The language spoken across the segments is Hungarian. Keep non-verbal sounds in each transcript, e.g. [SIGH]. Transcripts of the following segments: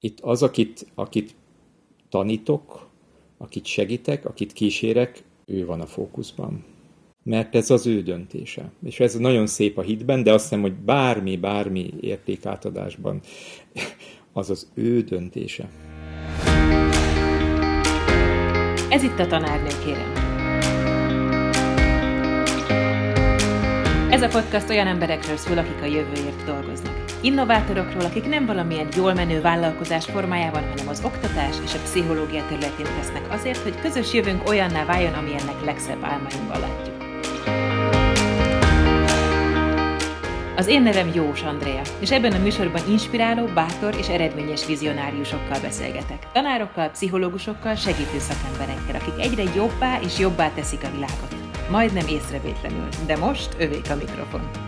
Itt az, akit, akit tanítok, akit segítek, akit kísérek, ő van a fókuszban. Mert ez az ő döntése. És ez nagyon szép a hitben, de azt hiszem, hogy bármi, bármi értékátadásban [LAUGHS] az az ő döntése. Ez itt a tanárnő, kérem. Ez a podcast olyan emberekről szól, akik a jövőért dolgoznak. Innovátorokról, akik nem valamilyen jól menő vállalkozás formájában, hanem az oktatás és a pszichológia területén tesznek azért, hogy közös jövőnk olyanná váljon, amilyennek legszebb álmainkban látjuk. Az én nevem Jós Andrea, és ebben a műsorban inspiráló, bátor és eredményes vizionáriusokkal beszélgetek. Tanárokkal, pszichológusokkal, segítő szakemberekkel, akik egyre jobbá és jobbá teszik a világot. Majdnem észrevétlenül, de most övék a mikrofon.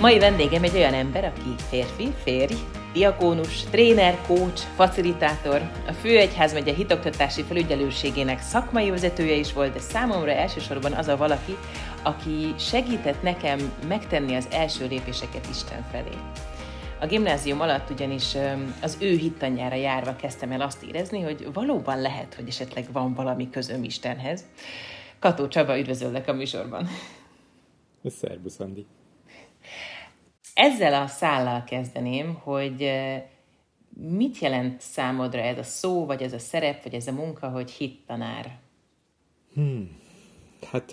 Mai vendégem egy olyan ember, aki férfi, férj, diakónus, tréner, coach, facilitátor, a Főegyházmegye hitoktatási felügyelőségének szakmai vezetője is volt, de számomra elsősorban az a valaki, aki segített nekem megtenni az első lépéseket Isten felé. A gimnázium alatt ugyanis az ő hittanyára járva kezdtem el azt érezni, hogy valóban lehet, hogy esetleg van valami közöm Istenhez. Kató Csaba, üdvözöllek a műsorban. Szerbusz, Andi. Ezzel a szállal kezdeném, hogy mit jelent számodra ez a szó, vagy ez a szerep, vagy ez a munka, hogy hittanár? Hmm. Hát,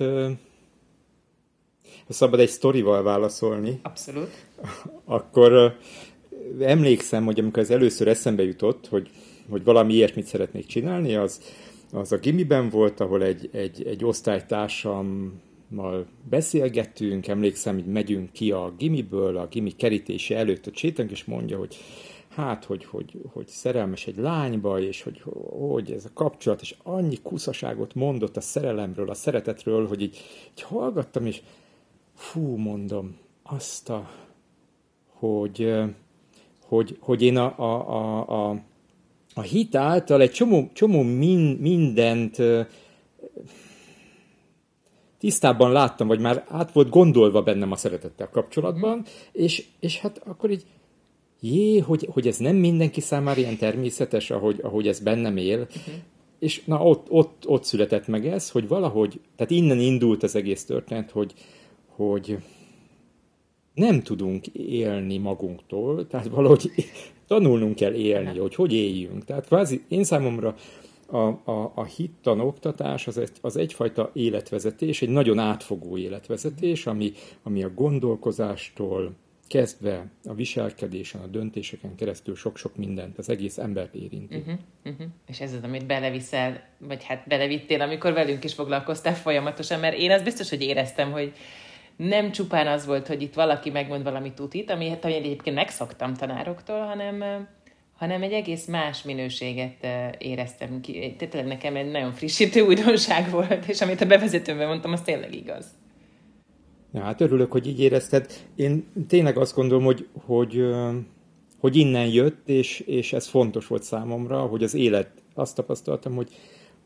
ha szabad egy sztorival válaszolni. Abszolút. Akkor emlékszem, hogy amikor ez először eszembe jutott, hogy, hogy valami ilyesmit szeretnék csinálni, az, az a gimiben volt, ahol egy, egy, egy osztálytársam mal beszélgettünk, emlékszem, hogy megyünk ki a gimiből, a gimi kerítése előtt a sétánk, és mondja, hogy hát, hogy, hogy, hogy szerelmes egy lányba, és hogy, hogy ez a kapcsolat, és annyi kuszaságot mondott a szerelemről, a szeretetről, hogy így, így hallgattam, és fú, mondom, azt a, hogy, hogy, hogy én a, a, a, a, a hit által egy csomó, csomó min, mindent tisztában láttam, vagy már át volt gondolva bennem a szeretettel kapcsolatban, mm. és, és hát akkor így, jé, hogy, hogy ez nem mindenki számára ilyen természetes, ahogy, ahogy ez bennem él, uh-huh. és na ott, ott, ott született meg ez, hogy valahogy, tehát innen indult az egész történet, hogy, hogy nem tudunk élni magunktól, tehát valahogy tanulnunk kell élni, hogy hogy éljünk. Tehát kvázi én számomra a, a, a hittan oktatás az, egy, az egyfajta életvezetés, egy nagyon átfogó életvezetés, ami, ami a gondolkozástól kezdve a viselkedésen, a döntéseken keresztül sok-sok mindent, az egész embert érinti. Uh-huh, uh-huh. És ez az, amit beleviszel, vagy hát belevittél, amikor velünk is foglalkoztál folyamatosan, mert én az biztos, hogy éreztem, hogy nem csupán az volt, hogy itt valaki megmond valami tutit, ami hát egyébként megszoktam tanároktól, hanem hanem egy egész más minőséget éreztem ki. Tehát nekem egy nagyon frissítő újdonság volt, és amit a bevezetőben mondtam, az tényleg igaz. Ja, hát örülök, hogy így érezted. Én tényleg azt gondolom, hogy, hogy, hogy innen jött, és, és ez fontos volt számomra, hogy az élet, azt tapasztaltam, hogy,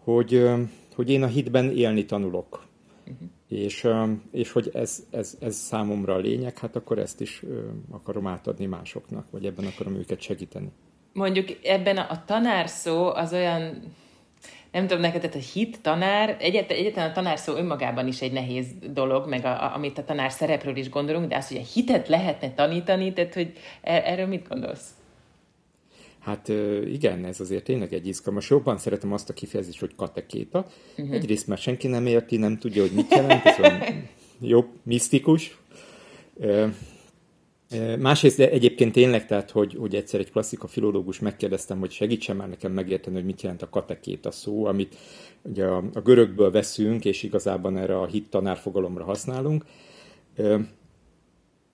hogy, hogy én a hitben élni tanulok. Uh-huh. És, és hogy ez, ez, ez számomra a lényeg, hát akkor ezt is akarom átadni másoknak, vagy ebben akarom őket segíteni mondjuk ebben a, a tanár szó az olyan, nem tudom neked, tehát a hit, tanár, egyet, egyetlen a tanár szó önmagában is egy nehéz dolog, meg a, a, amit a tanár szerepről is gondolunk, de az, hogy a hitet lehetne tanítani, tehát hogy er, erről mit gondolsz? Hát igen, ez azért tényleg egy izgalmas. Jobban szeretem azt a kifejezést, hogy katekéta. Uh-huh. Egyrészt már senki nem érti, nem tudja, hogy mit jelent, ez olyan [LAUGHS] jobb, misztikus. Másrészt de egyébként tényleg, tehát, hogy, hogy egyszer egy klasszika filológus megkérdeztem, hogy segítsen már nekem megérteni, hogy mit jelent a katekét a szó, amit ugye a, a görögből veszünk, és igazában erre a hit tanárfogalomra használunk.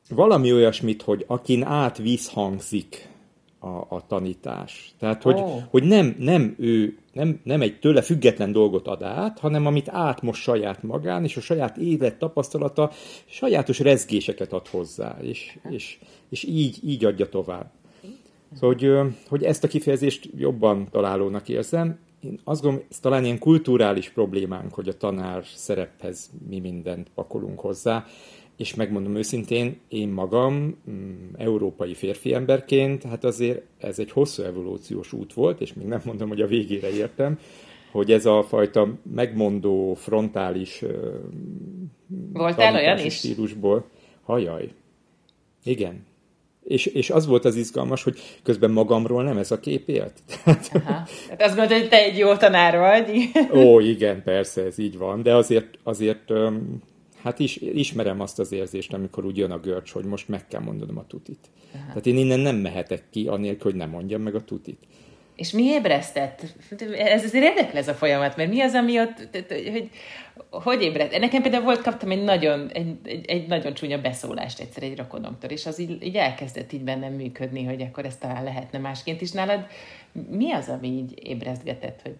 Valami olyasmit, hogy akin át vízhangzik a, a tanítás. Tehát, hogy, oh. hogy nem, nem ő, nem, nem egy tőle független dolgot ad át, hanem amit átmos saját magán, és a saját élet tapasztalata sajátos rezgéseket ad hozzá, és, és, és így, így adja tovább. Szóval, hogy, hogy ezt a kifejezést jobban találónak érzem. Én azt gondolom, ez talán ilyen kulturális problémánk, hogy a tanár szerephez mi mindent pakolunk hozzá. És megmondom őszintén, én magam, mm, európai férfi emberként, hát azért ez egy hosszú evolúciós út volt, és még nem mondom, hogy a végére értem, hogy ez a fajta megmondó, frontális Voltál olyan is? stílusból, hajaj, igen. És, és az volt az izgalmas, hogy közben magamról nem ez a kép élt. Aha. Hát azt mondod, hogy te egy jó tanár vagy. Ó, igen, persze, ez így van, de azért, azért hát is, ismerem azt az érzést, amikor úgy jön a görcs, hogy most meg kell mondanom a tutit. Aha. Tehát én innen nem mehetek ki, anélkül, hogy nem mondjam meg a tutit. És mi ébresztett? Ez azért érdekel ez a folyamat, mert mi az, ami ott, hogy hogy ébredt? Nekem például volt, kaptam egy nagyon, egy, egy, egy nagyon csúnya beszólást egyszer egy rokonomtól, és az így, így elkezdett így bennem működni, hogy akkor ezt talán lehetne másként is nálad. Mi az, ami így ébresztgetett, hogy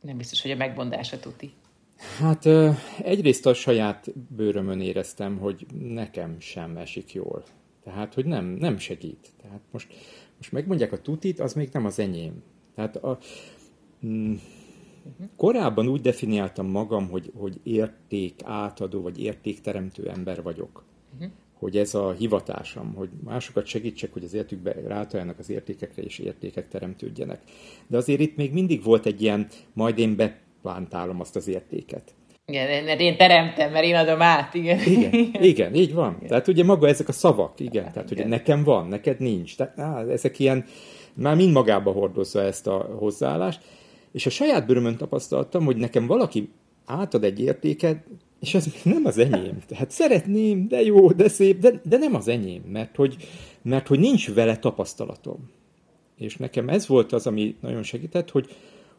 nem biztos, hogy a megmondása tuti? Hát egyrészt a saját bőrömön éreztem, hogy nekem sem esik jól. Tehát, hogy nem, nem segít. Tehát most, most megmondják a tutit, az még nem az enyém. Tehát a, mm, korábban úgy definiáltam magam, hogy, hogy érték átadó, vagy értékteremtő ember vagyok. Uh-huh. Hogy ez a hivatásom, hogy másokat segítsek, hogy az értükbe rátalálnak az értékekre, és értékek teremtődjenek. De azért itt még mindig volt egy ilyen, majd én be plántálom azt az értéket. Igen, mert én teremtem, mert én adom át, igen. Igen, [LAUGHS] igen így van. Igen. Tehát ugye maga ezek a szavak, igen. Tehát ugye nekem van, neked nincs. Tehát á, ezek ilyen, már mind magába hordozza ezt a hozzáállást. És a saját bőrömön tapasztaltam, hogy nekem valaki átad egy értéket, és ez nem az enyém. Tehát szeretném, de jó, de szép, de, de nem az enyém, mert hogy, mert hogy nincs vele tapasztalatom. És nekem ez volt az, ami nagyon segített, hogy,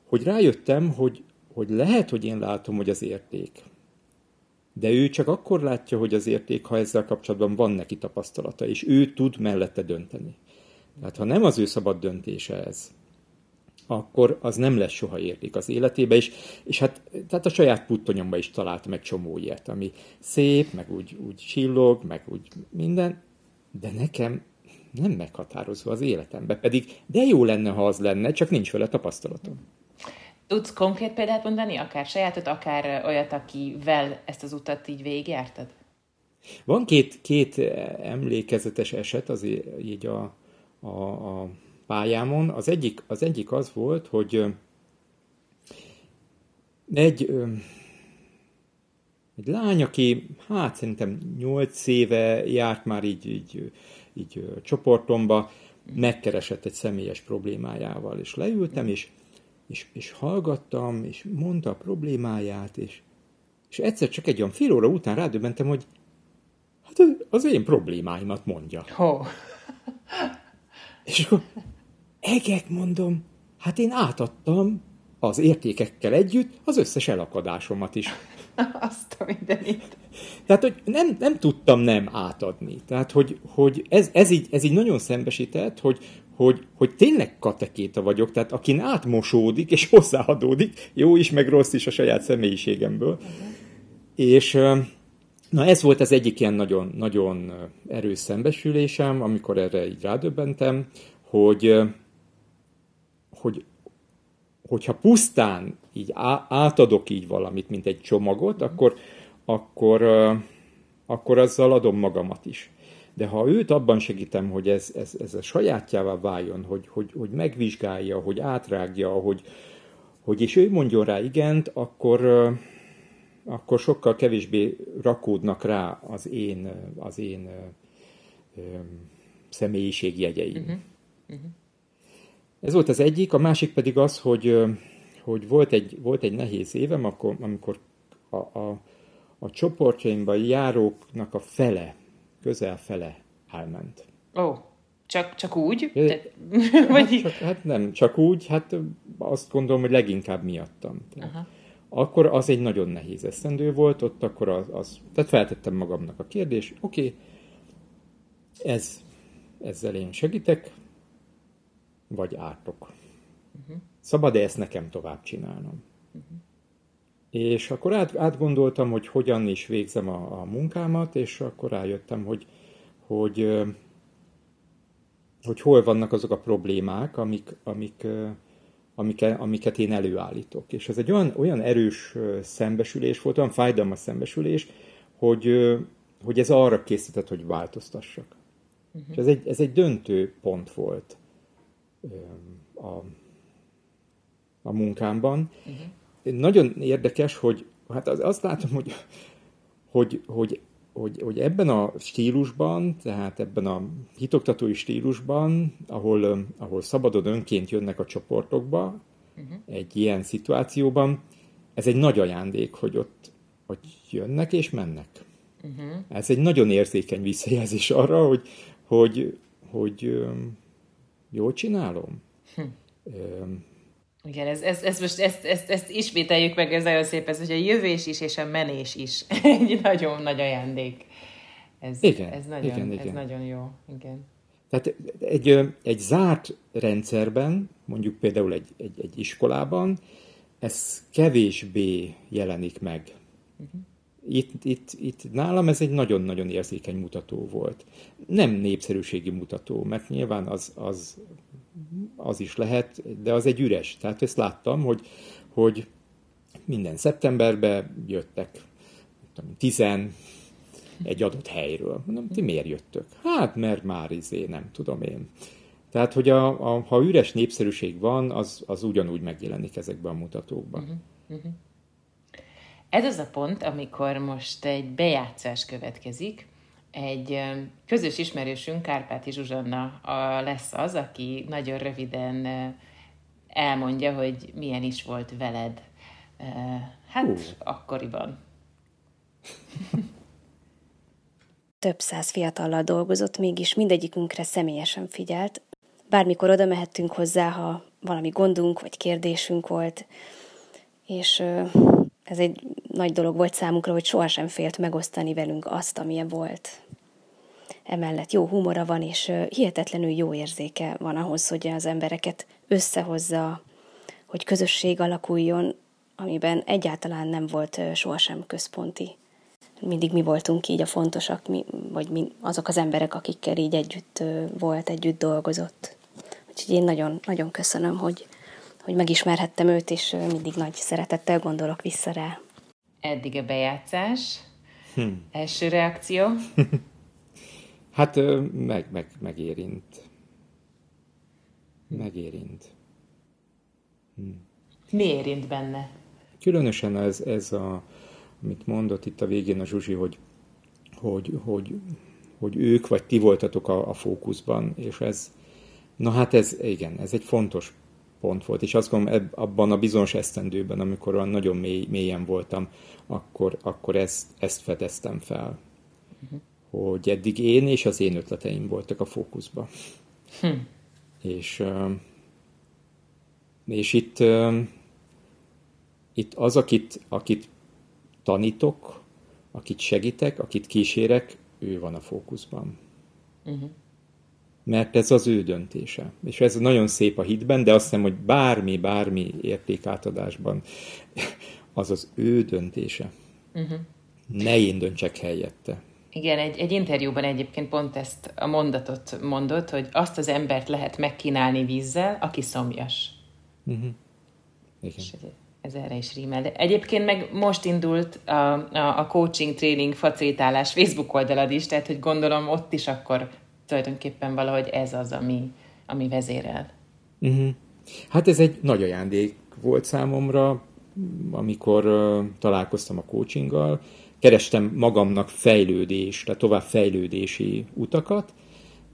hogy rájöttem, hogy, hogy lehet, hogy én látom, hogy az érték. De ő csak akkor látja, hogy az érték, ha ezzel kapcsolatban van neki tapasztalata, és ő tud mellette dönteni. Tehát ha nem az ő szabad döntése ez, akkor az nem lesz soha érték az életébe, és, és hát tehát a saját puttonyomba is találtam egy csomó ilyet, ami szép, meg úgy, úgy csillog, meg úgy minden, de nekem nem meghatározó az életembe, pedig de jó lenne, ha az lenne, csak nincs vele tapasztalatom. Tudsz konkrét példát mondani, akár sajátot, akár olyat, akivel ezt az utat így végigjártad? Van két, két emlékezetes eset az így a, a, a pályámon. Az egyik, az egyik az volt, hogy egy, egy lány, aki hát szerintem nyolc éve járt már így, így, így csoportomba, megkeresett egy személyes problémájával, és leültem, és és, és hallgattam, és mondta a problémáját, és, és egyszer csak egy olyan fél óra után rádöbbentem, hogy hát az én problémáimat mondja. Oh. és akkor egek mondom, hát én átadtam az értékekkel együtt az összes elakadásomat is. [LAUGHS] Azt a mindenit. Tehát, hogy nem, nem tudtam nem átadni. Tehát, hogy, hogy ez, ez, így, ez így nagyon szembesített, hogy, hogy, hogy tényleg katekéta vagyok, tehát akin átmosódik és [LAUGHS] hozzáadódik, jó is, meg rossz is a saját személyiségemből. És na ez volt az egyik ilyen nagyon, nagyon erős szembesülésem, amikor erre így rádöbbentem, hogy, hogy hogyha pusztán így átadok így valamit, mint egy csomagot, akkor, akkor, akkor azzal adom magamat is de ha őt abban segítem, hogy ez, ez, ez a sajátjává váljon, hogy, hogy, hogy megvizsgálja, hogy átrágja, hogy, hogy és ő mondjon rá igent, akkor, akkor sokkal kevésbé rakódnak rá az én, az én személyiségjegyeim. Uh-huh. Uh-huh. Ez volt az egyik, a másik pedig az, hogy, hogy volt, egy, volt egy nehéz évem, akkor, amikor a, a, a csoportjaimban járóknak a fele közel fele elment. Ó, oh, csak, csak úgy? De, [LAUGHS] hát, Vagy... csak, hát nem, csak úgy, hát azt gondolom, hogy leginkább miattam. Aha. Akkor az egy nagyon nehéz eszendő volt, ott akkor az, az tehát feltettem magamnak a kérdést, oké, okay, ez, ezzel én segítek, vagy ártok. Uh-huh. Szabad-e ezt nekem tovább csinálnom? Uh-huh. És akkor át, átgondoltam, hogy hogyan is végzem a, a munkámat, és akkor rájöttem, hogy, hogy, hogy hol vannak azok a problémák, amik, amik, amik, amiket én előállítok. És ez egy olyan, olyan erős szembesülés volt, olyan fájdalmas szembesülés, hogy, hogy ez arra készített, hogy változtassak. Uh-huh. És ez egy, ez egy döntő pont volt a, a munkámban. Uh-huh. Nagyon érdekes, hogy hát az, azt látom, hogy, hogy, hogy, hogy, hogy ebben a stílusban, tehát ebben a hitoktatói stílusban, ahol, ahol szabadon önként jönnek a csoportokba, uh-huh. egy ilyen szituációban, ez egy nagy ajándék, hogy ott hogy jönnek és mennek. Uh-huh. Ez egy nagyon érzékeny visszajelzés arra, hogy, hogy, hogy jól csinálom. Hm. Igen, ez, ez, ez most ezt, ezt, ezt ismételjük meg, ez nagyon szép, ez, hogy a jövés is és a menés is [LAUGHS] egy nagyon nagy ajándék. Ez, igen, ez, nagyon, igen, igen. ez nagyon jó. Igen. Tehát egy, egy zárt rendszerben, mondjuk például egy, egy, egy iskolában, ez kevésbé jelenik meg. Uh-huh. Itt, itt, itt nálam ez egy nagyon-nagyon érzékeny mutató volt. Nem népszerűségi mutató, mert nyilván az, az, az is lehet, de az egy üres. Tehát ezt láttam, hogy, hogy minden szeptemberben jöttek tudom, tizen egy adott helyről. Mondom, ti miért jöttök? Hát, mert már izé, nem tudom én. Tehát, hogy a, a, ha üres népszerűség van, az, az ugyanúgy megjelenik ezekben a mutatókban. Uh-huh. Uh-huh. Ez az a pont, amikor most egy bejátszás következik. Egy közös ismerősünk, Kárpáti Zsuzsanna a, lesz az, aki nagyon röviden elmondja, hogy milyen is volt veled. Hát, uh. akkoriban. Több száz fiatallal dolgozott, mégis mindegyikünkre személyesen figyelt. Bármikor oda mehettünk hozzá, ha valami gondunk vagy kérdésünk volt, és ez egy nagy dolog volt számunkra, hogy sohasem félt megosztani velünk azt, amilyen volt. Emellett jó humora van, és hihetetlenül jó érzéke van ahhoz, hogy az embereket összehozza, hogy közösség alakuljon, amiben egyáltalán nem volt sohasem központi. Mindig mi voltunk így a fontosak, mi, vagy mi, azok az emberek, akikkel így együtt volt, együtt dolgozott. Úgyhogy én nagyon, nagyon köszönöm, hogy, hogy megismerhettem őt, és mindig nagy szeretettel gondolok vissza rá. Eddig a bejátszás. Hm. Első reakció? [LAUGHS] hát meg, meg, megérint. Megérint. Hm. Mi érint benne? Különösen ez, ez a, amit mondott itt a végén a Zsuzsi, hogy, hogy, hogy, hogy ők vagy ti voltatok a, a fókuszban, és ez, na hát ez, igen, ez egy fontos pont volt, és azt gondolom, abban a bizonyos esztendőben, amikor olyan nagyon mély, mélyen voltam, akkor, akkor ezt, ezt fedeztem fel. Uh-huh. Hogy eddig én és az én ötleteim voltak a fókuszban. Hm. És, és itt, itt az, akit, akit tanítok, akit segítek, akit kísérek, ő van a fókuszban. Uh-huh mert ez az ő döntése. És ez nagyon szép a hitben, de azt hiszem, hogy bármi, bármi értékátadásban [LAUGHS] az az ő döntése. Uh-huh. Ne én döntsek helyette. Igen, egy, egy interjúban egyébként pont ezt a mondatot mondott, hogy azt az embert lehet megkínálni vízzel, aki szomjas. Uh-huh. Igen. És ez, erre is rímel. De egyébként meg most indult a, a, a coaching, training, facilitálás Facebook oldalad is, tehát hogy gondolom ott is akkor tulajdonképpen valahogy ez az, ami, ami vezérel. Uh-huh. Hát ez egy nagy ajándék volt számomra, amikor uh, találkoztam a coachinggal, kerestem magamnak fejlődés, tehát tovább fejlődési utakat,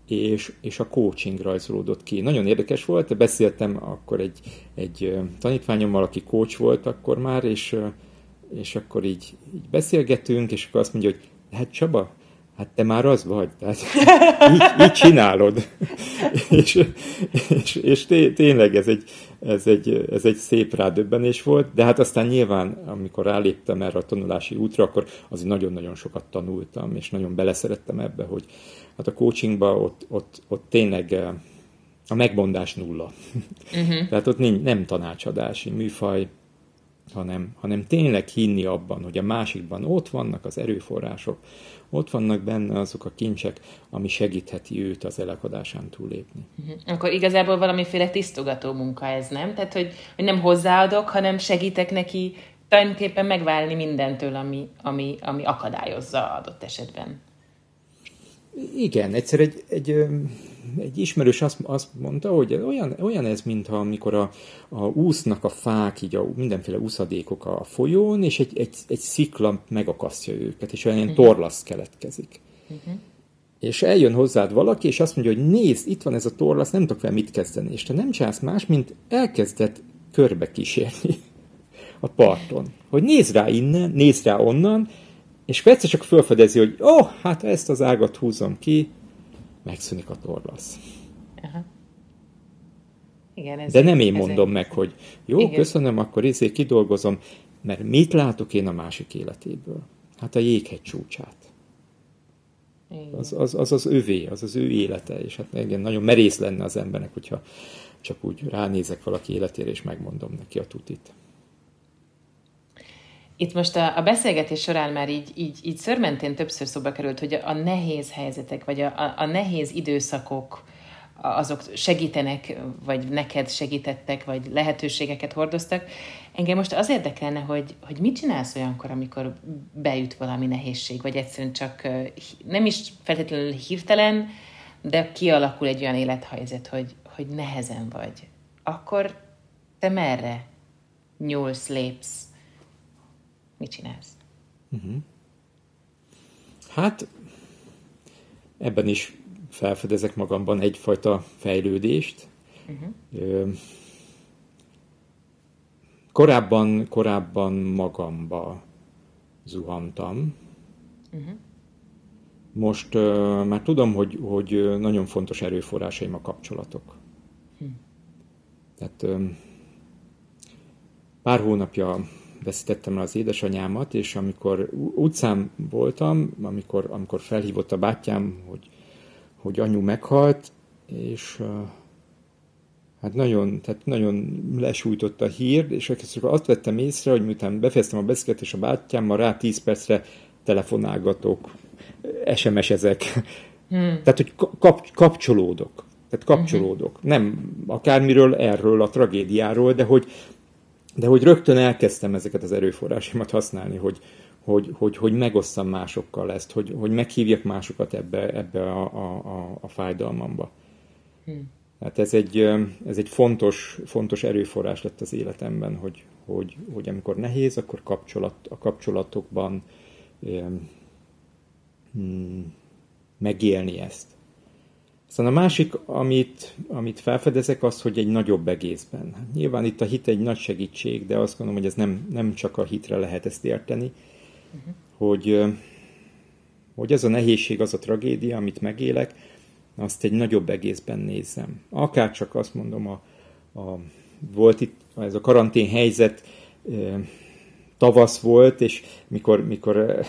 és, és a coaching rajzolódott ki. Nagyon érdekes volt, beszéltem akkor egy, egy tanítványommal, aki coach volt akkor már, és, és akkor így, így beszélgetünk, és akkor azt mondja, hogy hát Csaba, hát te már az vagy, tehát így, így csinálod. [LAUGHS] és és, és té, tényleg ez egy, ez, egy, ez egy szép rádöbbenés volt, de hát aztán nyilván, amikor ráléptem erre a tanulási útra, akkor azért nagyon-nagyon sokat tanultam, és nagyon beleszerettem ebbe, hogy hát a coachingba ott, ott, ott tényleg eh, a megmondás nulla. Uh-huh. [LAUGHS] Tehát ott nincs, nem tanácsadási műfaj, hanem, hanem tényleg hinni abban, hogy a másikban ott vannak az erőforrások, ott vannak benne azok a kincsek, ami segítheti őt az elakadásán túlépni. Uh-huh. Akkor igazából valamiféle tisztogató munka ez, nem? Tehát, hogy, hogy nem hozzáadok, hanem segítek neki tulajdonképpen megválni mindentől, ami, ami, ami akadályozza adott esetben. Igen, egyszer egy, egy, egy ismerős azt, azt mondta, hogy olyan, olyan ez, mintha amikor a, a úsznak a fák, így a mindenféle úszadékok a folyón, és egy, egy, egy szikla megakasztja őket, és olyan uh-huh. torlasz keletkezik. Uh-huh. És eljön hozzád valaki, és azt mondja, hogy nézd, itt van ez a torlasz, nem tudok vele mit kezdeni. És te nem csinálsz más, mint elkezdett körbe kísérni a parton. Hogy nézd rá innen, nézd rá onnan, és egyszer csak felfedezi, hogy ó, oh, hát ezt az ágat húzom ki, megszűnik a torlasz. Aha. Igen, ez De nem én mondom ez meg, egy... hogy jó, Igen. köszönöm, akkor izé kidolgozom, mert mit látok én a másik életéből? Hát a jéghegy csúcsát. Az, az, az az övé, az az ő élete, és hát igen, nagyon merész lenne az embernek, hogyha csak úgy ránézek valaki életére, és megmondom neki a tutit. Itt most a, a beszélgetés során már így, így, így szörmentén többször szóba került, hogy a, a nehéz helyzetek, vagy a, a, a nehéz időszakok, azok segítenek, vagy neked segítettek, vagy lehetőségeket hordoztak. Engem most az érdekelne, hogy, hogy mit csinálsz olyankor, amikor beüt valami nehézség, vagy egyszerűen csak nem is feltétlenül hirtelen, de kialakul egy olyan élethelyzet, hogy, hogy nehezen vagy. Akkor te merre nyúlsz, lépsz? Mit csinálsz? Uh-huh. Hát ebben is felfedezek magamban egyfajta fejlődést. Uh-huh. Korábban, korábban magamba zuhantam. Uh-huh. Most uh, már tudom, hogy, hogy nagyon fontos erőforrásaim a kapcsolatok. Uh-huh. Tehát um, pár hónapja veszítettem el az édesanyámat, és amikor utcán voltam, amikor, amikor felhívott a bátyám, hogy, hogy anyu meghalt, és hát nagyon, tehát nagyon lesújtott a hír, és akkor azt vettem észre, hogy miután befejeztem a beszélgetést a bátyámmal, rá 10 percre telefonálgatok, SMS ezek. Hmm. Tehát, hogy kap, kapcsolódok. Tehát kapcsolódok. Uh-huh. Nem akármiről, erről, a tragédiáról, de hogy, de hogy rögtön elkezdtem ezeket az erőforrásomat használni, hogy, hogy, hogy, hogy megosszam másokkal ezt, hogy, hogy meghívjak másokat ebbe, ebbe a, a, a, a fájdalmamba. Hmm. Hát ez egy, ez egy fontos, fontos erőforrás lett az életemben, hogy, hogy, hogy amikor nehéz, akkor kapcsolat, a kapcsolatokban hmm, megélni ezt. Aztán a másik, amit, amit felfedezek, az, hogy egy nagyobb egészben. Nyilván itt a hit egy nagy segítség, de azt gondolom, hogy ez nem, nem csak a hitre lehet ezt érteni, uh-huh. hogy, hogy ez a nehézség, az a tragédia, amit megélek, azt egy nagyobb egészben nézzem. Akár csak azt mondom, a, a, volt itt ez a karantén helyzet, tavasz volt, és mikor, mikor eh,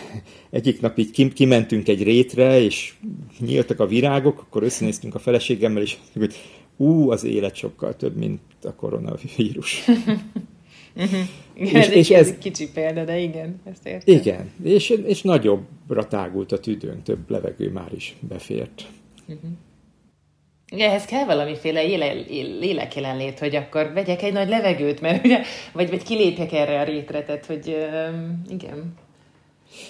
egyik nap így kimentünk egy rétre, és nyíltak a virágok, akkor összenéztünk a feleségemmel, és hogy ú, az élet sokkal több, mint a koronavírus. igen, és, ez, és ez, egy kicsi példa, de igen, ezt értem. Igen, és, és nagyobbra tágult a tüdőn, több levegő már is befért. Uh-huh. Igen, ehhez kell valamiféle éle, lélek jelenlét, hogy akkor vegyek egy nagy levegőt, mert ugye, vagy, vagy kilépjek erre a rétre, tehát hogy igen.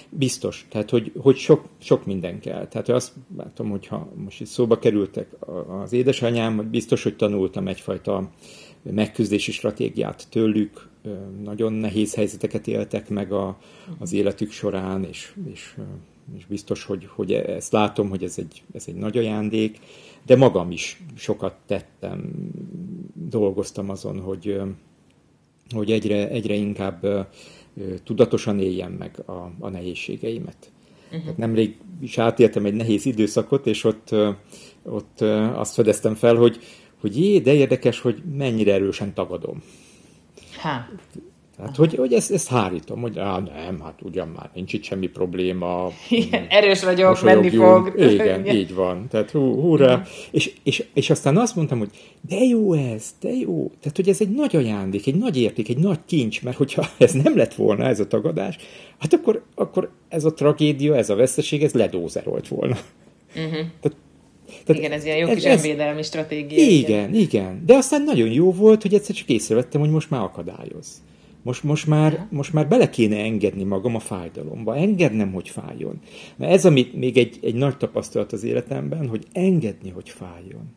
Biztos, tehát hogy, hogy sok, sok minden kell. Tehát azt látom, hogyha most itt szóba kerültek az édesanyám, biztos, hogy tanultam egyfajta megküzdési stratégiát tőlük, nagyon nehéz helyzeteket éltek meg a, az életük során, és, és, és biztos, hogy, hogy ezt látom, hogy ez egy, ez egy nagy ajándék, de magam is sokat tettem, dolgoztam azon, hogy, hogy egyre, egyre inkább tudatosan éljem meg a, a nehézségeimet. Uh-huh. Tehát nemrég is átéltem egy nehéz időszakot, és ott, ott azt fedeztem fel, hogy, hogy jé, de érdekes, hogy mennyire erősen tagadom. Ha. Tehát, hogy, hogy ezt, ezt hárítom, hogy á, nem, hát ugyan már nincs itt semmi probléma. Igen, erős vagyok, menni fog. Igen, Igen, így van. Tehát hú, húrá. És, és, és aztán azt mondtam, hogy de jó ez, de jó. Tehát, hogy ez egy nagy ajándék, egy nagy érték, egy nagy kincs, mert hogyha ez nem lett volna, ez a tagadás, hát akkor, akkor ez a tragédia, ez a veszteség, ez ledózerolt volna. Uh-huh. Tehát, tehát igen, ez ilyen jó kis ez, önvédelmi stratégia. Igen, igen, igen. De aztán nagyon jó volt, hogy egyszer csak észrevettem, hogy most már akadályoz Most, most, már, most már bele kéne engedni magam a fájdalomba, engednem, hogy fájjon. Mert ez, ami még egy, egy nagy tapasztalat az életemben, hogy engedni, hogy fájjon.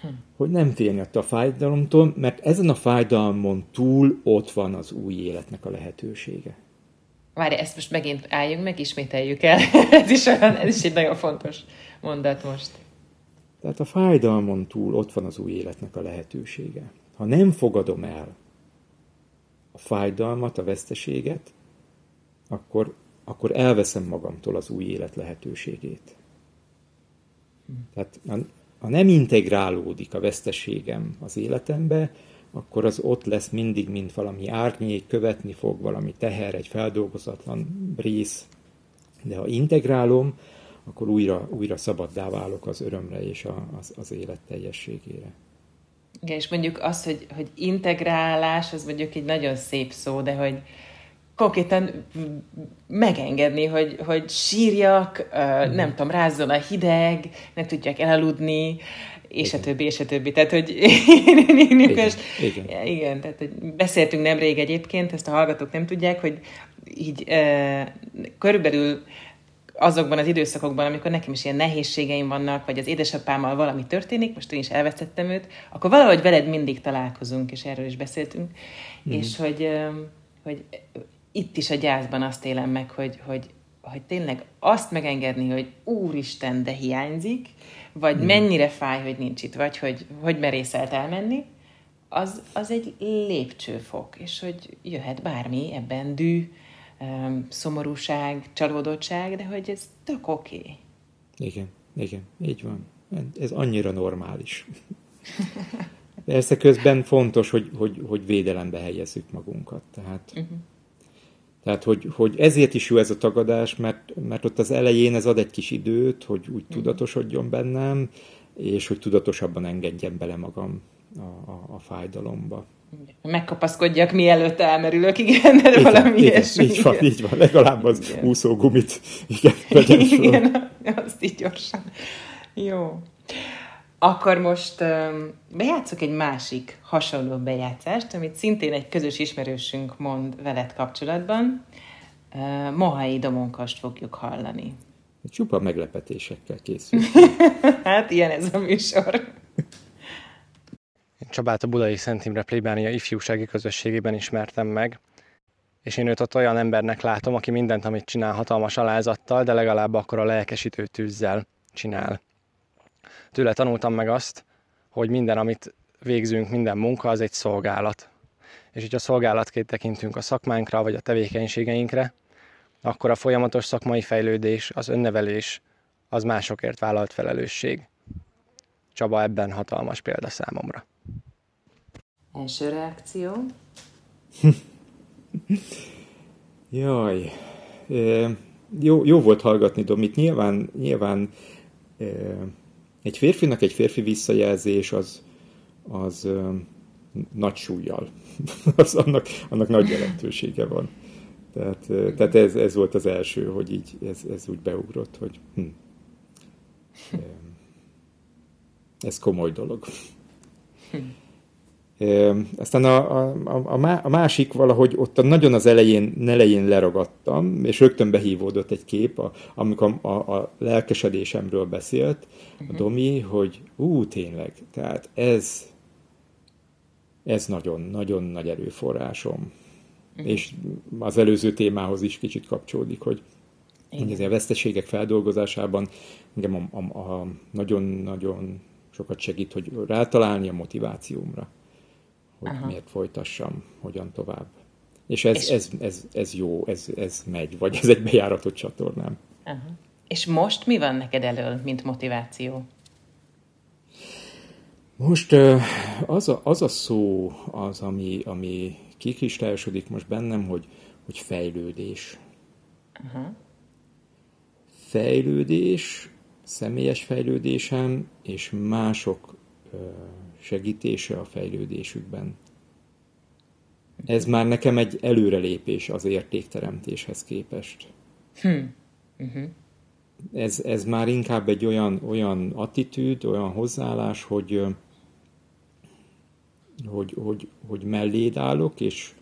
Hm. Hogy nem félni attól a fájdalomtól, mert ezen a fájdalmon túl ott van az új életnek a lehetősége. Várj, ezt most megint álljunk meg, ismételjük el. [LAUGHS] ez, is olyan, ez is egy nagyon fontos mondat most. Tehát a fájdalmon túl ott van az új életnek a lehetősége. Ha nem fogadom el a fájdalmat, a veszteséget, akkor, akkor elveszem magamtól az új élet lehetőségét. Tehát ha nem integrálódik a veszteségem az életembe, akkor az ott lesz mindig, mint valami árnyék, követni fog valami teher, egy feldolgozatlan rész. De ha integrálom, akkor újra, újra szabaddá válok az örömre és a, az, az élet teljességére. Igen, és mondjuk az, hogy, hogy integrálás, az mondjuk egy nagyon szép szó, de hogy konkrétan megengedni, hogy, hogy sírjak, mm. nem tudom, rázzon a hideg, nem tudjak elaludni, és igen. a többi, és a többi. Tehát, hogy igen, igen. igen, tehát hogy beszéltünk nemrég egyébként, ezt a hallgatók nem tudják, hogy így e, körülbelül azokban az időszakokban, amikor nekem is ilyen nehézségeim vannak, vagy az édesapámmal valami történik, most én is elvesztettem őt, akkor valahogy veled mindig találkozunk, és erről is beszéltünk, mm. és hogy, hogy itt is a gyászban azt élem meg, hogy, hogy, hogy tényleg azt megengedni, hogy úristen, de hiányzik, vagy mm. mennyire fáj, hogy nincs itt, vagy hogy, hogy merészelt elmenni, az, az egy lépcsőfok, és hogy jöhet bármi ebben dű, szomorúság, csalódottság, de hogy ez tök oké. Okay. Igen, igen, így van. Ez annyira normális. Persze közben fontos, hogy, hogy, hogy védelembe helyezzük magunkat. Tehát, uh-huh. tehát hogy, hogy ezért is jó ez a tagadás, mert, mert ott az elején ez ad egy kis időt, hogy úgy uh-huh. tudatosodjon bennem, és hogy tudatosabban engedjem bele magam a, a, a fájdalomba megkapaszkodjak, mielőtt elmerülök, igen, de igen, valami igen, ilyesmi. Így van, így van, legalább az igen. úszógumit, igen, [LAUGHS] Igen, azt így gyorsan. Jó. Akkor most um, bejátszok egy másik hasonló bejátszást, amit szintén egy közös ismerősünk mond veled kapcsolatban. Uh, Mohai Domonkast fogjuk hallani. Csupa meglepetésekkel készül. [LAUGHS] hát ilyen ez a műsor. Csabát a Budai Szent Imre plébánia ifjúsági közösségében ismertem meg, és én őt ott olyan embernek látom, aki mindent, amit csinál hatalmas alázattal, de legalább akkor a lelkesítő tűzzel csinál. Tőle tanultam meg azt, hogy minden, amit végzünk, minden munka, az egy szolgálat. És hogyha szolgálatként tekintünk a szakmánkra, vagy a tevékenységeinkre, akkor a folyamatos szakmai fejlődés, az önnevelés, az másokért vállalt felelősség. Csaba ebben hatalmas példa számomra. Első reakció? [LAUGHS] Jaj, e, jó, jó volt hallgatni Domit. Nyilván, nyilván e, egy férfinak egy férfi visszajelzés az, az e, nagy súlyjal. [LAUGHS] az annak, annak nagy jelentősége van. Tehát, e, tehát ez, ez volt az első, hogy így ez, ez úgy beugrott, hogy hm, e, ez komoly dolog. Aztán a, a, a másik valahogy ott nagyon az elején, elején leragadtam, és rögtön behívódott egy kép, a, amikor a, a lelkesedésemről beszélt a mhm. Domi, hogy ú, tényleg, tehát ez ez nagyon-nagyon nagy erőforrásom. Uh-huh. És az előző témához is kicsit kapcsolódik, hogy, hogy a veszteségek feldolgozásában engem a, a, a nagyon-nagyon sokat segít, hogy rátalálni a motivációmra hogy Aha. miért folytassam, hogyan tovább. És ez, és... Ez, ez, ez jó, ez, ez megy, vagy ez egy bejáratott csatornám. Aha. És most mi van neked elől, mint motiváció? Most az a, az a szó az, ami, ami kikristályosodik most bennem, hogy, hogy fejlődés. Aha. Fejlődés, személyes fejlődésem és mások segítése a fejlődésükben. Ez már nekem egy előrelépés az értékteremtéshez képest. Hmm. Uh-huh. Ez, ez már inkább egy olyan, olyan attitűd, olyan hozzáállás, hogy, hogy, hogy, hogy melléd állok, és,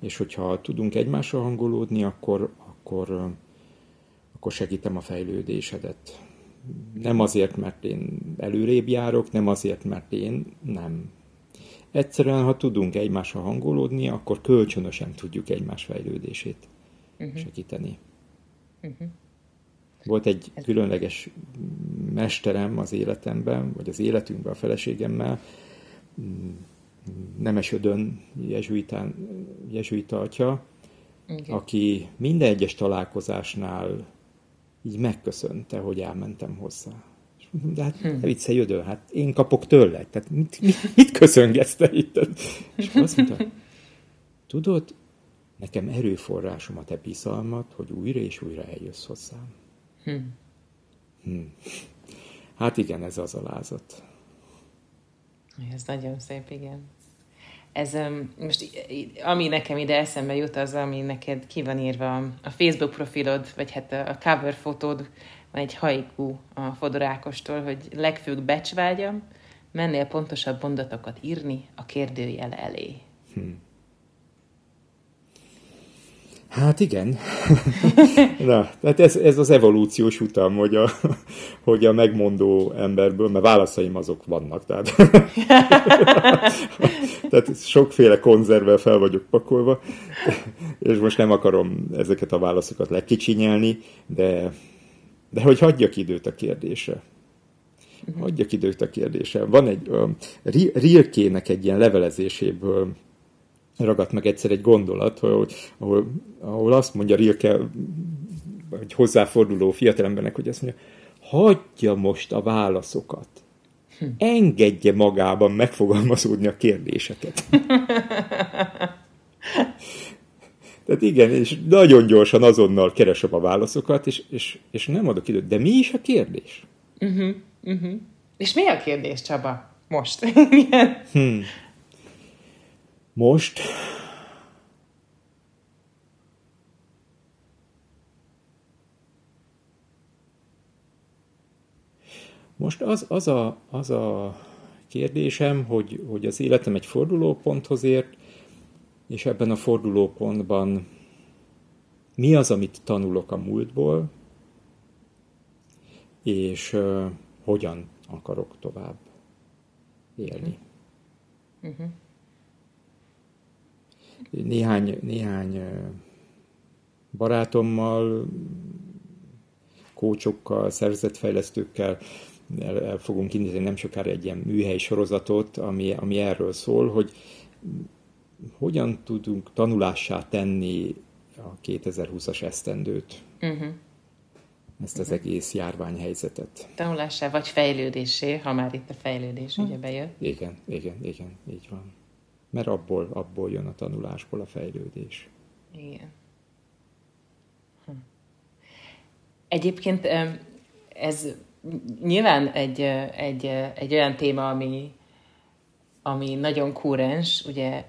és hogyha tudunk egymással hangolódni, akkor, akkor, akkor segítem a fejlődésedet. Nem azért, mert én előrébb járok, nem azért, mert én nem. Egyszerűen, ha tudunk egymással hangolódni, akkor kölcsönösen tudjuk egymás fejlődését uh-huh. segíteni. Uh-huh. Volt egy különleges mesterem az életemben, vagy az életünkben a feleségemmel, Nemesödön jezsuitán, jezsuita atya, okay. aki minden egyes találkozásnál így megköszönte, hogy elmentem hozzá. És mondom, de hát hm. ne viccelj ödön, hát én kapok tőle. Tehát mit, mit, mit köszöngetsz te itt? És azt mondta, tudod, nekem erőforrásom a te bizalmat, hogy újra és újra eljössz hozzám. Hm. Hm. Hát igen, ez az alázat. Ez nagyon szép, igen. Ez most, ami nekem ide eszembe jut, az, ami neked ki van írva a Facebook profilod, vagy hát a cover fotód, van egy haiku a Fodorákostól, hogy legfőbb becsvágyam, mennél pontosabb mondatokat írni a kérdőjel elé. Hmm. Hát igen. [LAUGHS] Na, tehát ez, ez az evolúciós utam, hogy a, hogy a megmondó emberből, mert válaszaim azok vannak, tehát, [LAUGHS] tehát sokféle konzervvel fel vagyok pakolva, és most nem akarom ezeket a válaszokat lekicsinyelni, de, de hogy hagyjak időt a kérdésre. Hagyjak időt a kérdésre. Van egy, a Rilkének egy ilyen levelezéséből ragadt meg egyszer egy gondolat, hogy, ahol, ahol azt mondja Rilke, hogy hozzáforduló fiatalembernek, hogy azt mondja, hagyja most a válaszokat. Engedje magában megfogalmazódni a kérdéseket. [LAUGHS] Tehát igen, és nagyon gyorsan azonnal keresem a válaszokat, és, és, és nem adok időt. De mi is a kérdés? Uh-huh, uh-huh. És mi a kérdés, Csaba? Most. hmm. [LAUGHS] Most? Most az, az, a, az a kérdésem, hogy, hogy az életem egy fordulóponthoz ért, és ebben a fordulópontban mi az, amit tanulok a múltból, és uh, hogyan akarok tovább élni. Uh-huh néhány, néhány barátommal, kócsokkal, szervezetfejlesztőkkel el, el fogunk indítani nem sokára egy ilyen műhely sorozatot, ami, ami erről szól, hogy hogyan tudunk tanulássá tenni a 2020-as esztendőt. Uh-huh. Ezt az uh-huh. egész járványhelyzetet. Tanulássá vagy fejlődésé, ha már itt a fejlődés uh-huh. ugye bejön. Igen, igen, igen, így van mert abból, abból jön a tanulásból a fejlődés. Igen. Hm. Egyébként ez nyilván egy, egy, egy olyan téma, ami, ami nagyon kúrens, ugye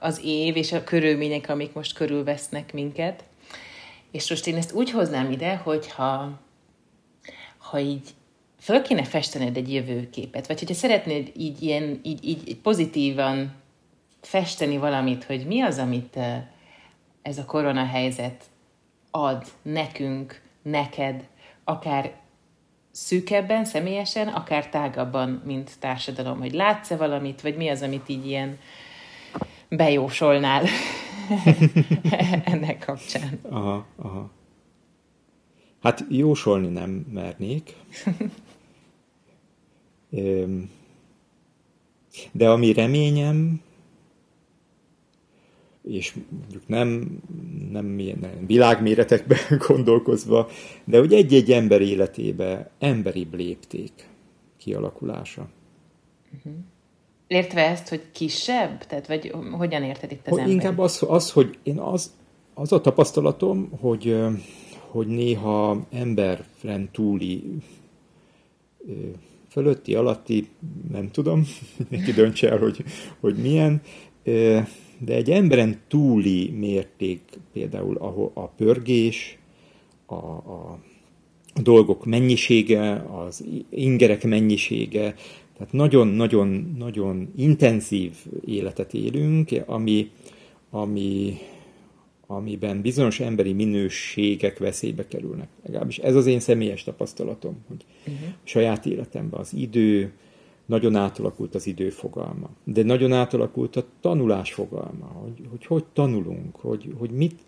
az év és a körülmények, amik most körülvesznek minket. És most én ezt úgy hoznám ide, hogyha ha így föl kéne festened egy jövőképet, vagy hogyha szeretnéd így, ilyen, így, így pozitívan festeni valamit, hogy mi az, amit ez a koronahelyzet ad nekünk, neked, akár szűkebben, személyesen, akár tágabban, mint társadalom, hogy látsz-e valamit, vagy mi az, amit így ilyen bejósolnál [LAUGHS] ennek kapcsán. Aha, aha. Hát jósolni nem mernék. [LAUGHS] De ami reményem, és mondjuk nem, nem, nem világméretekben [LAUGHS] gondolkozva, de hogy egy-egy ember életébe emberi lépték kialakulása. Uh-huh. Értve ezt, hogy kisebb? Tehát, vagy hogyan érted itt az hogy ember? Inkább az, az, hogy én az, az a tapasztalatom, hogy, hogy néha emberren túli fölötti, alatti, nem tudom, [LAUGHS] neki döntse el, hogy, hogy milyen, de egy emberen túli mérték, például a, a pörgés, a, a, a dolgok mennyisége, az ingerek mennyisége, tehát nagyon-nagyon-nagyon intenzív életet élünk, ami, ami amiben bizonyos emberi minőségek veszélybe kerülnek. Legalábbis ez az én személyes tapasztalatom, hogy uh-huh. a saját életemben az idő, nagyon átalakult az idő fogalma, de nagyon átalakult a tanulás fogalma, hogy hogy, hogy tanulunk, hogy, hogy mit,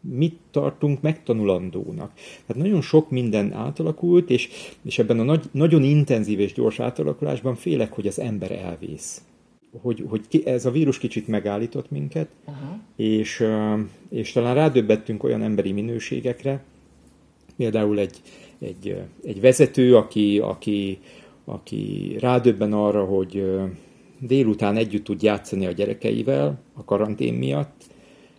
mit tartunk megtanulandónak. Tehát nagyon sok minden átalakult, és, és ebben a nagy, nagyon intenzív és gyors átalakulásban félek, hogy az ember elvész hogy, hogy ki, ez a vírus kicsit megállított minket, uh-huh. és, és talán rádöbbettünk olyan emberi minőségekre, például egy, egy, egy vezető, aki, aki, aki rádöbben arra, hogy délután együtt tud játszani a gyerekeivel a karantén miatt,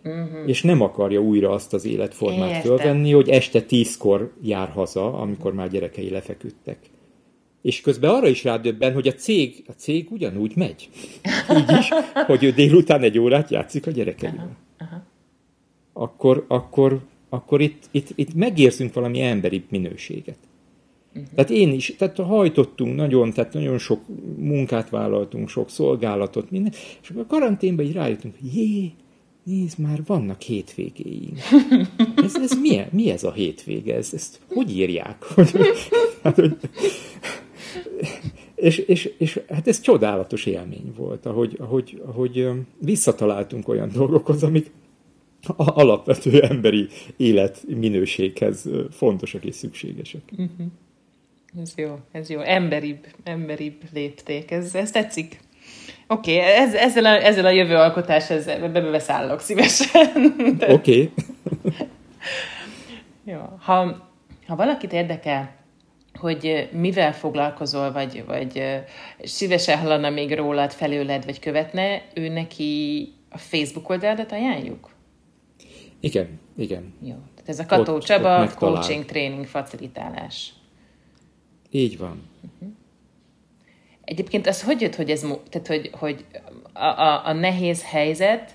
uh-huh. és nem akarja újra azt az életformát Értem. fölvenni, hogy este tízkor jár haza, amikor már gyerekei lefeküdtek. És közben arra is rádöbben, hogy a cég, a cég ugyanúgy megy. [LAUGHS] Így is, hogy ő délután egy órát játszik a gyerekeivel. Aha, aha. Akkor, akkor, akkor itt, itt, itt megérzünk valami emberi minőséget. Uh-huh. Tehát én is, tehát hajtottunk nagyon, tehát nagyon sok munkát vállaltunk, sok szolgálatot, minden, és akkor a karanténban így rájöttünk, hogy jé, nézd már, vannak hétvégéink. [LAUGHS] Ez, ez mi, mi ez a hétvége? Ez, ezt hogy írják? Hogy, [LAUGHS] hát, hogy, és, és, és hát ez csodálatos élmény volt, ahogy, ahogy, ahogy visszataláltunk olyan dolgokhoz, amik alapvető emberi életminőséghez fontosak és szükségesek. Uh-huh. Ez jó, ez jó. Emberibb, emberibb lépték. Ez, ez tetszik. Oké, okay, ez, ezzel, a, ezzel a jövő alkotás, ezzel bebeszállok szívesen. [LAUGHS] Oké. Okay. [LAUGHS] jó. Ha, ha valakit érdekel, hogy mivel foglalkozol, vagy, vagy szívesen hallana még rólad, felőled, vagy követne, ő neki a Facebook oldaladat ajánljuk? Igen, igen. Jó. Tehát ez a Kató ott, Csaba ott coaching, tréning, facilitálás. Így van. Uh-huh. Egyébként az hogy jött, hogy ez, tehát hogy, hogy a, a, a nehéz helyzet,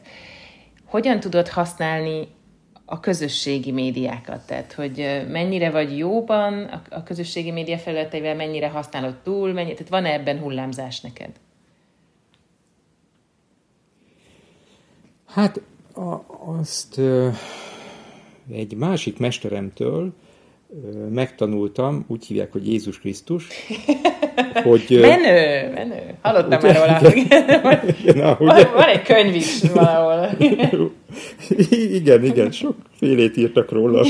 hogyan tudod használni a közösségi médiákat, tehát hogy mennyire vagy jóban a, a közösségi média felületeivel, mennyire használod túl, mennyire, tehát van-e ebben hullámzás neked? Hát a, azt ö, egy másik mesteremtől megtanultam, úgy hívják, hogy Jézus Krisztus, [LAUGHS] hogy... menő, menő. Hallottam ugye, már róla. [LAUGHS] Igen, na, ugye? Van, van egy könyv is valahol. [LAUGHS] igen, igen, sokfélét írtak róla.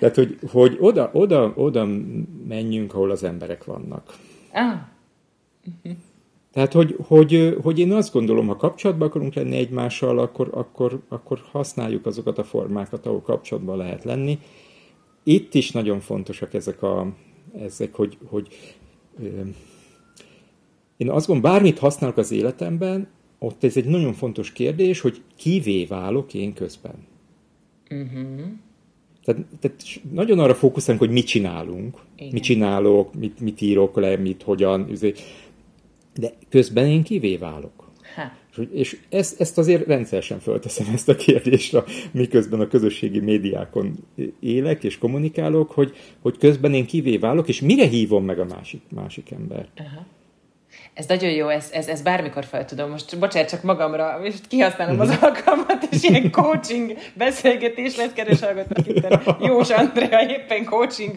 Tehát, hogy, hogy oda, oda, oda menjünk, ahol az emberek vannak. Ah. Tehát, hogy, hogy, hogy én azt gondolom, ha kapcsolatban akarunk lenni egymással, akkor, akkor, akkor használjuk azokat a formákat, ahol kapcsolatban lehet lenni. Itt is nagyon fontosak ezek a, ezek, hogy, hogy én azt gondolom, bármit használok az életemben, ott ez egy nagyon fontos kérdés, hogy kivé válok én közben. Uh-huh. Tehát, tehát nagyon arra fókuszálunk, hogy mit csinálunk, Igen. mit csinálok, mit, mit írok le, mit, hogyan, de közben én kivé válok. És, és ezt, ezt azért rendszeresen fölteszem ezt a kérdést, miközben a közösségi médiákon élek és kommunikálok, hogy, hogy közben én kivé válok, és mire hívom meg a másik, másik embert. Uh-huh. Ez nagyon jó, ez, ez, ez bármikor fel tudom. Most bocsánat, csak magamra, és kihasználom az alkalmat, és ilyen [LAUGHS] coaching beszélgetés lesz, keres hallgatnak itt Jós Andrea éppen coaching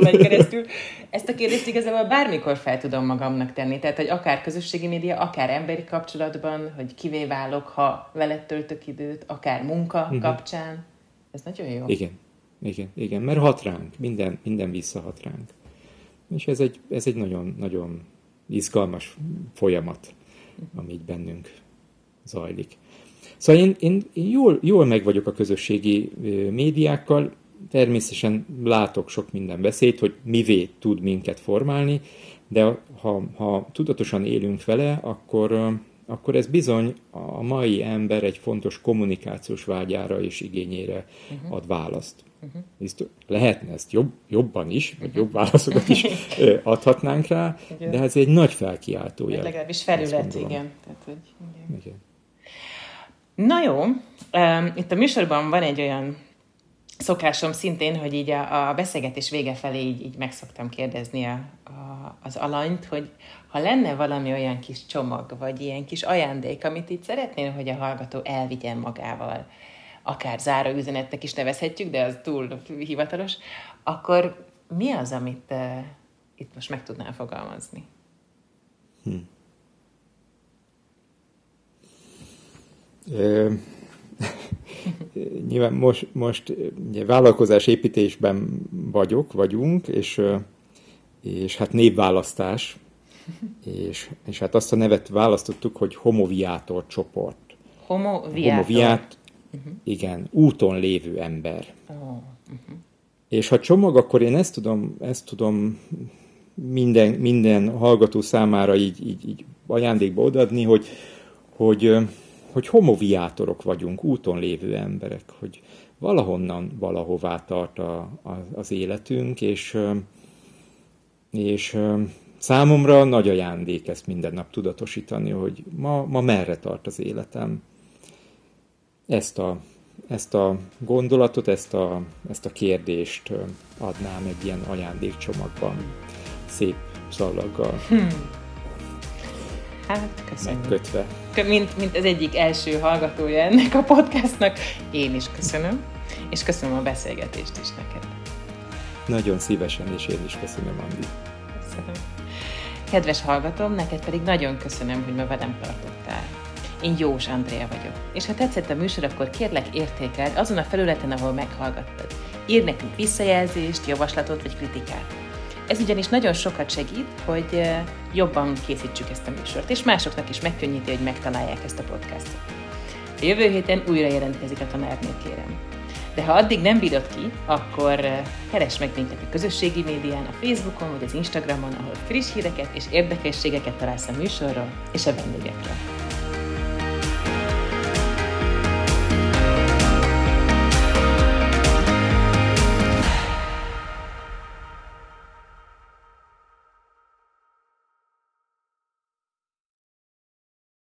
megy keresztül. Ezt a kérdést igazából bármikor fel tudom magamnak tenni. Tehát, hogy akár közösségi média, akár emberi kapcsolatban, hogy kivé válok, ha veled töltök időt, akár munka uh-huh. kapcsán. Ez nagyon jó. Igen, igen, igen, mert hat ránk, minden, minden visszahat ránk. És ez egy, ez egy nagyon, nagyon izgalmas folyamat, ami így bennünk zajlik. Szóval én, én, én jól, jól meg vagyok a közösségi médiákkal, természetesen látok sok minden beszéd, hogy mivé tud minket formálni, de ha, ha tudatosan élünk vele, akkor, akkor ez bizony a mai ember egy fontos kommunikációs vágyára és igényére uh-huh. ad választ. Uh-huh. Lehetne ezt jobb, jobban is, vagy jobb válaszokat is [LAUGHS] adhatnánk rá, igen. de ez egy nagy felkiáltó jel. Legalábbis felület, igen. Tehát, hogy, igen. igen. Na jó, itt a műsorban van egy olyan szokásom szintén, hogy így a, a beszélgetés vége felé így, így meg szoktam kérdezni a, a, az alanyt, hogy ha lenne valami olyan kis csomag, vagy ilyen kis ajándék, amit itt szeretnél, hogy a hallgató elvigyen magával, akár záró üzenetnek is nevezhetjük, de az túl hivatalos, akkor mi az, amit uh, itt most meg tudnál fogalmazni? Hm. [LAUGHS] nyilván most, most ugye, vállalkozás építésben vagyok, vagyunk, és, és hát névválasztás, és, és hát azt a nevet választottuk, hogy homoviátor csoport. Homoviátor? Homoviát, uh-huh. igen, úton lévő ember. Oh. Uh-huh. És ha csomag, akkor én ezt tudom, ezt tudom minden, minden hallgató számára így, így, így ajándékba odaadni, hogy, hogy hogy homoviátorok vagyunk, úton lévő emberek, hogy valahonnan valahová tart a, a, az életünk, és, és számomra nagy ajándék ezt minden nap tudatosítani, hogy ma, ma merre tart az életem. Ezt a, ezt a gondolatot, ezt a, ezt a kérdést adnám egy ilyen ajándékcsomagban, szép szalaggal. Hmm. Hát, köszönöm. Megkötve mint, mint az egyik első hallgatója ennek a podcastnak. Én is köszönöm, és köszönöm a beszélgetést is neked. Nagyon szívesen, és én is köszönöm, Andi. Köszönöm. Kedves hallgatom, neked pedig nagyon köszönöm, hogy ma velem tartottál. Én Jós Andrea vagyok, és ha tetszett a műsor, akkor kérlek értékeld azon a felületen, ahol meghallgattad. Írd nekünk visszajelzést, javaslatot vagy kritikát. Ez ugyanis nagyon sokat segít, hogy jobban készítsük ezt a műsort, és másoknak is megkönnyíti, hogy megtalálják ezt a podcastot. A jövő héten újra jelentkezik a tanárnél, kérem. De ha addig nem bírod ki, akkor keresd meg minket a közösségi médián, a Facebookon vagy az Instagramon, ahol friss híreket és érdekességeket találsz a műsorról és a vendégekről.